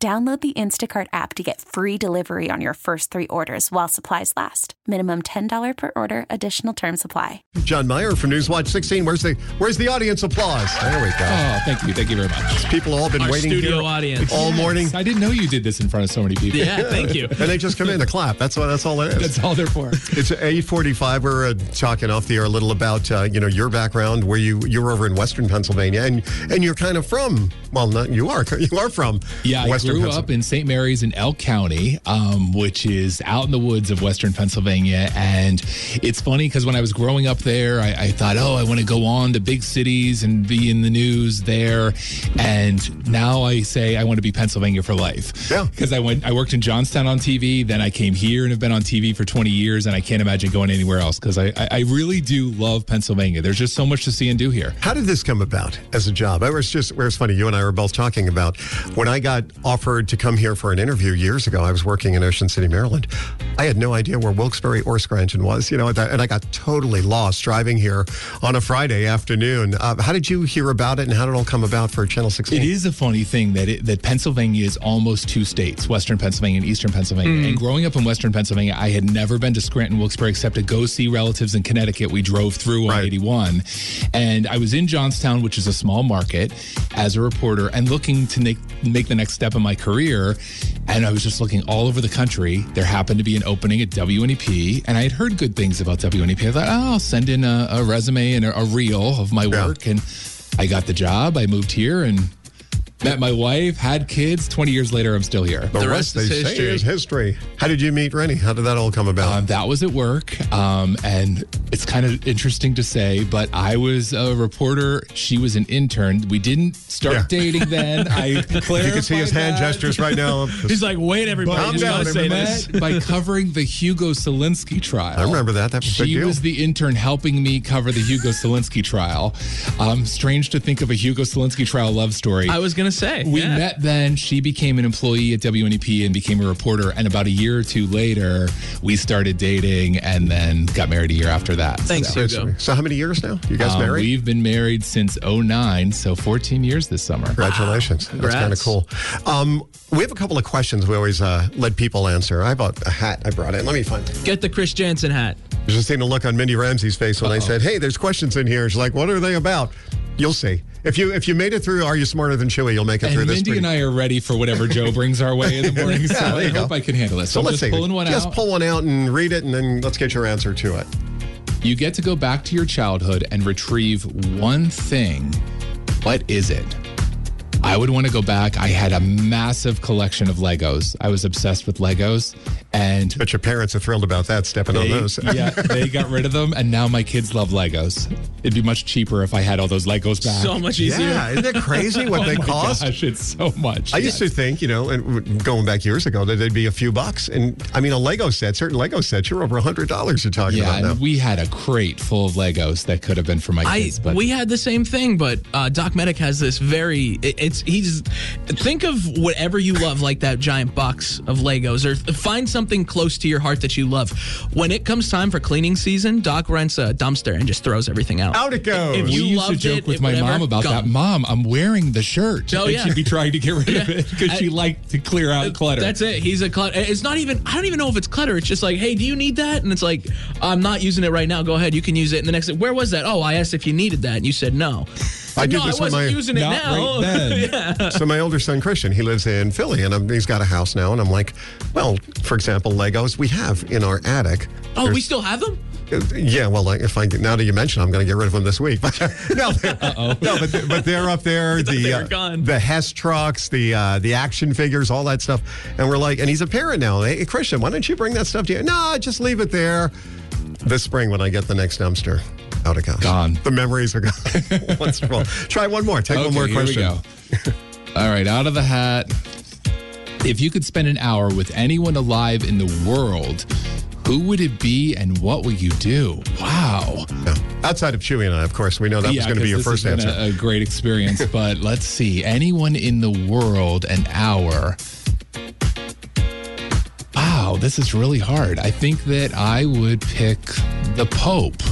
Download the Instacart app to get free delivery on your first three orders while supplies last. Minimum $10 per order, additional term supply. Jon Meyer from Newswatch 16. Where's the Where's the audience applause? There we go. Oh, thank you. Thank you very much. People all been Our waiting studio here audience. all morning, I didn't know you did this in front of so many people. Yeah, thank you. and they just come in to clap. That's what. That's all it is. That's all they're for. It's 8:45. We're uh, talking off the air a little about uh, you know your background, where you you're over in Western Pennsylvania, and and you're kind of from. Well, not you are. You are from. Yeah, Western I grew up in St. Mary's in Elk County, um, which is out in the woods of Western Pennsylvania. And it's funny because when I was growing up there, I, I thought, oh, I want to go on to big cities and be in the news there. And now I say I want to be Pennsylvania for life. Yeah. Because I went, I worked in Johnstown on TV, then I came here and have been on TV for 20 years, and I can't imagine going anywhere else because I, I, I really do love Pennsylvania. There's just so much to see and do here. How did this come about as a job? I was just, it was funny. You and I were both talking about when I got offered to come here for an interview years ago. I was working in Ocean City, Maryland. I had no idea where Wilkes-Barre or Scranton was, you know, and I got totally lost driving here on a Friday afternoon. Uh, how did you hear about it and how did it all come about for Channel 16? It is a funny thing that it, that Pennsylvania is almost two states, Western Pennsylvania and Eastern Pennsylvania. And growing up in Western Pennsylvania, I had never been to Scranton, Wilkes-Barre, except to go see relatives in Connecticut. We drove through on Right. 81, and I was in Johnstown, which is a small market, as a reporter, and looking to make make the next step in my career. And I was just looking all over the country. There happened to be an opening at WNEP, and I had heard good things about WNEP. I thought, oh, I'll send in a, a resume and a, a reel of my Yeah. work, and I got the job. I moved here and met my wife, had kids. 20 years later, I'm still here. the, rest is they say history. is history. How did you meet Rennie? How did that all come about? Um, that was at work. Um, and it's kind of interesting to say, but I was a reporter. She was an intern. We didn't start Yeah. dating then. I you can see his hand gestures right now. He's like, wait, everybody, Calm just down, gotta say everybody. this. Met by covering the Hugo Selenski trial. I remember that. That was a big she deal. was the intern helping me cover the Hugo Selenski trial. Um, strange to think of a Hugo Selenski trial love story. I was gonna say We yeah. met then. She became an employee at WNEP and became a reporter. And about a year or two later, we started dating and then got married a year after that. Thanks, So, Hugo. So how many years now? You guys um, married? We've been married since 09, so 14 years this summer. Congratulations. That's kind of cool. Um, we have a couple of questions we always uh, let people answer. I bought a hat I brought in. Let me find it. Get the Chris Jansen hat. I just seen a look on Mindy Ramsey's face when I said, hey, there's questions in here. She's like, what are they about? You'll see. If you if you made it through Are You Smarter Than Chewy, you'll make it And through this. Mindy pretty- and I are ready for whatever Joe brings our way in the morning. so I go. hope I can handle it. so So, let's just see. pulling one just out. pull one out and read it, and then let's get your answer to it. You get to go back to your childhood and retrieve one thing. What is it? I would want to go back. I had a massive collection of Legos. I was obsessed with Legos. And But your parents are thrilled about that, stepping on those. yeah, they got rid of them, and now my kids love Legos. It'd be much cheaper if I had all those Legos back. So much easier. Yeah, isn't it crazy what oh they my cost? Gosh, it's so much. I used to think, you know, and going back years ago, that they'd be a few bucks. And I mean, a Lego set, certain Lego sets, you're over a hundred dollars. You're talking Yeah, about now. and we had a crate full of Legos that could have been for my I kids, but we had the same thing, but uh, Doc Medic has this very. It, it's he's think of whatever you love, like that giant box of Legos, or find something close to your heart that you love. When it comes time for cleaning season, Doc rents a dumpster and just throws everything out. Out it goes. If we you used to joke it, with my whatever, mom about gone. that. Mom, I'm wearing the shirt. Oh, and yeah. she'd be trying to get rid of it because she I- liked to clear out uh, clutter. That's it. He's a clutter. It's not even. I don't even know if it's clutter. It's just like, hey, do you need that? And it's like, I'm not using it right now. Go ahead, you can use it. And the next, where was that? Oh, I asked if you needed that, and you said no. I do no, this I with my- using it now. right then. so my older son Christian, he lives in Philly, and um he's got a house now. And I'm like, well, for example, Legos we have in our attic. oh, we still have them. Uh, Yeah, well, if I now that you mention, I'm going to get rid of them this week. But no, they're- no, but, but they're up there. The uh, the Hess trucks, the uh, the action figures, all that stuff. And we're like, and he's a parent now. Hey, Christian, why don't you bring that stuff to you? No, just leave it there. This spring, when I get the next dumpster, out it goes. Gone. The memories are gone. Wonderful. Try one more. Take one okay, more here question. we go. All right, out of the hat. If you could spend an hour with anyone alive in the world, who would it be and what would you do? Wow. Yeah. Outside of Chewy and I, of course, we know that was going to be your first answer. been A, a great experience, but let's see. Anyone in the world, an hour. Wow, this is really hard. I think that I would pick the Pope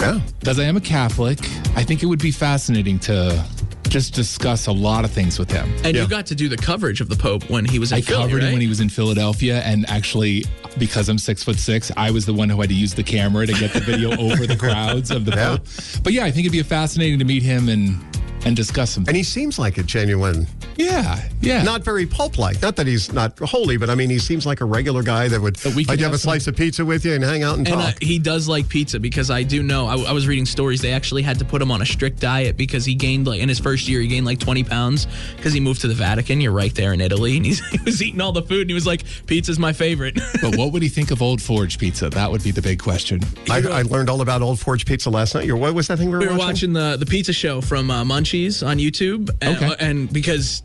yeah. because I am a Catholic. I think it would be fascinating to just discuss a lot of things with him. And Yeah. you got to do the coverage of the Pope when he was in I Philly, covered him when he was in Philadelphia, and actually, because I'm six foot six, I was the one who had to use the camera to get the video over the crowds of the Yeah. Pope. But yeah, I think it'd be fascinating to meet him and and discuss some. And he seems like a genuine, yeah, yeah. not very pulp like. Not that he's not holy, but I mean, he seems like a regular guy that would But we like could to have a slice of pizza with you and hang out and, And talk. uh, he does like pizza because I do know. I, I was reading stories. They actually had to put him on a strict diet because he gained like in his first year he gained like 20 pounds because he moved to the Vatican. You're right there in Italy, and he's, he was eating all the food and he was like, "Pizza's my favorite." but what would he think of Old Forge pizza? That would be the big question. I, I learned all about Old Forge Pizza last night. Your what was that thing we were, we were watching the the pizza show from uh, Munchies on YouTube. And, Okay. and because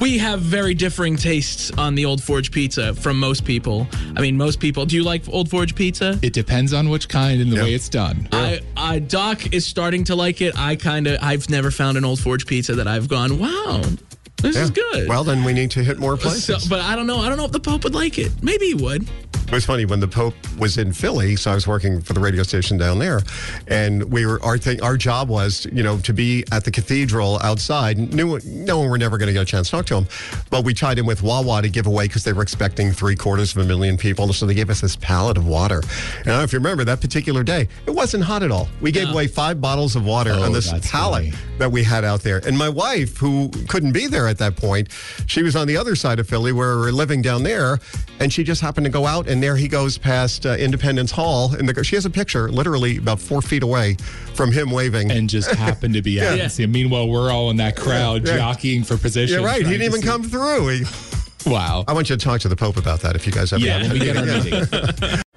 we have very differing tastes on the Old Forge pizza from most people. I mean, most people. Do you like Old Forge pizza? It depends on which kind and the Yeah. way it's done. I, I Doc is starting to like it. I kind of I've never found an Old Forge pizza that I've gone, wow, this is good. Well, then we need to hit more so, places. but I don't know. I don't know if the Pope would like it. Maybe he would. It was funny when the Pope was in Philly, so I was working for the radio station down there, and we were our thing. Our job was, you know, to be at the cathedral outside. Knew knowing we're never going to get a chance to talk to him, but we tied in with Wawa to give away because they were expecting three quarters of a million people, so they gave us this pallet of water. And I don't know if you remember that particular day, it wasn't hot at all. We gave No. away five bottles of water Oh, on this pallet funny. that we had out there. And my wife, who couldn't be there at that point, she was on the other side of Philly where we were living down there, and she just happened to go out, and there he goes past uh, Independence Hall, and the, she has a picture literally about four feet away from him waving. and just happened to be at Yeah. And meanwhile, we're all in that crowd Yeah. jockeying for position. You're right. He didn't even see- come through. He- Wow. I want you to talk to the Pope about that if you guys ever. Yeah, when we get our meeting.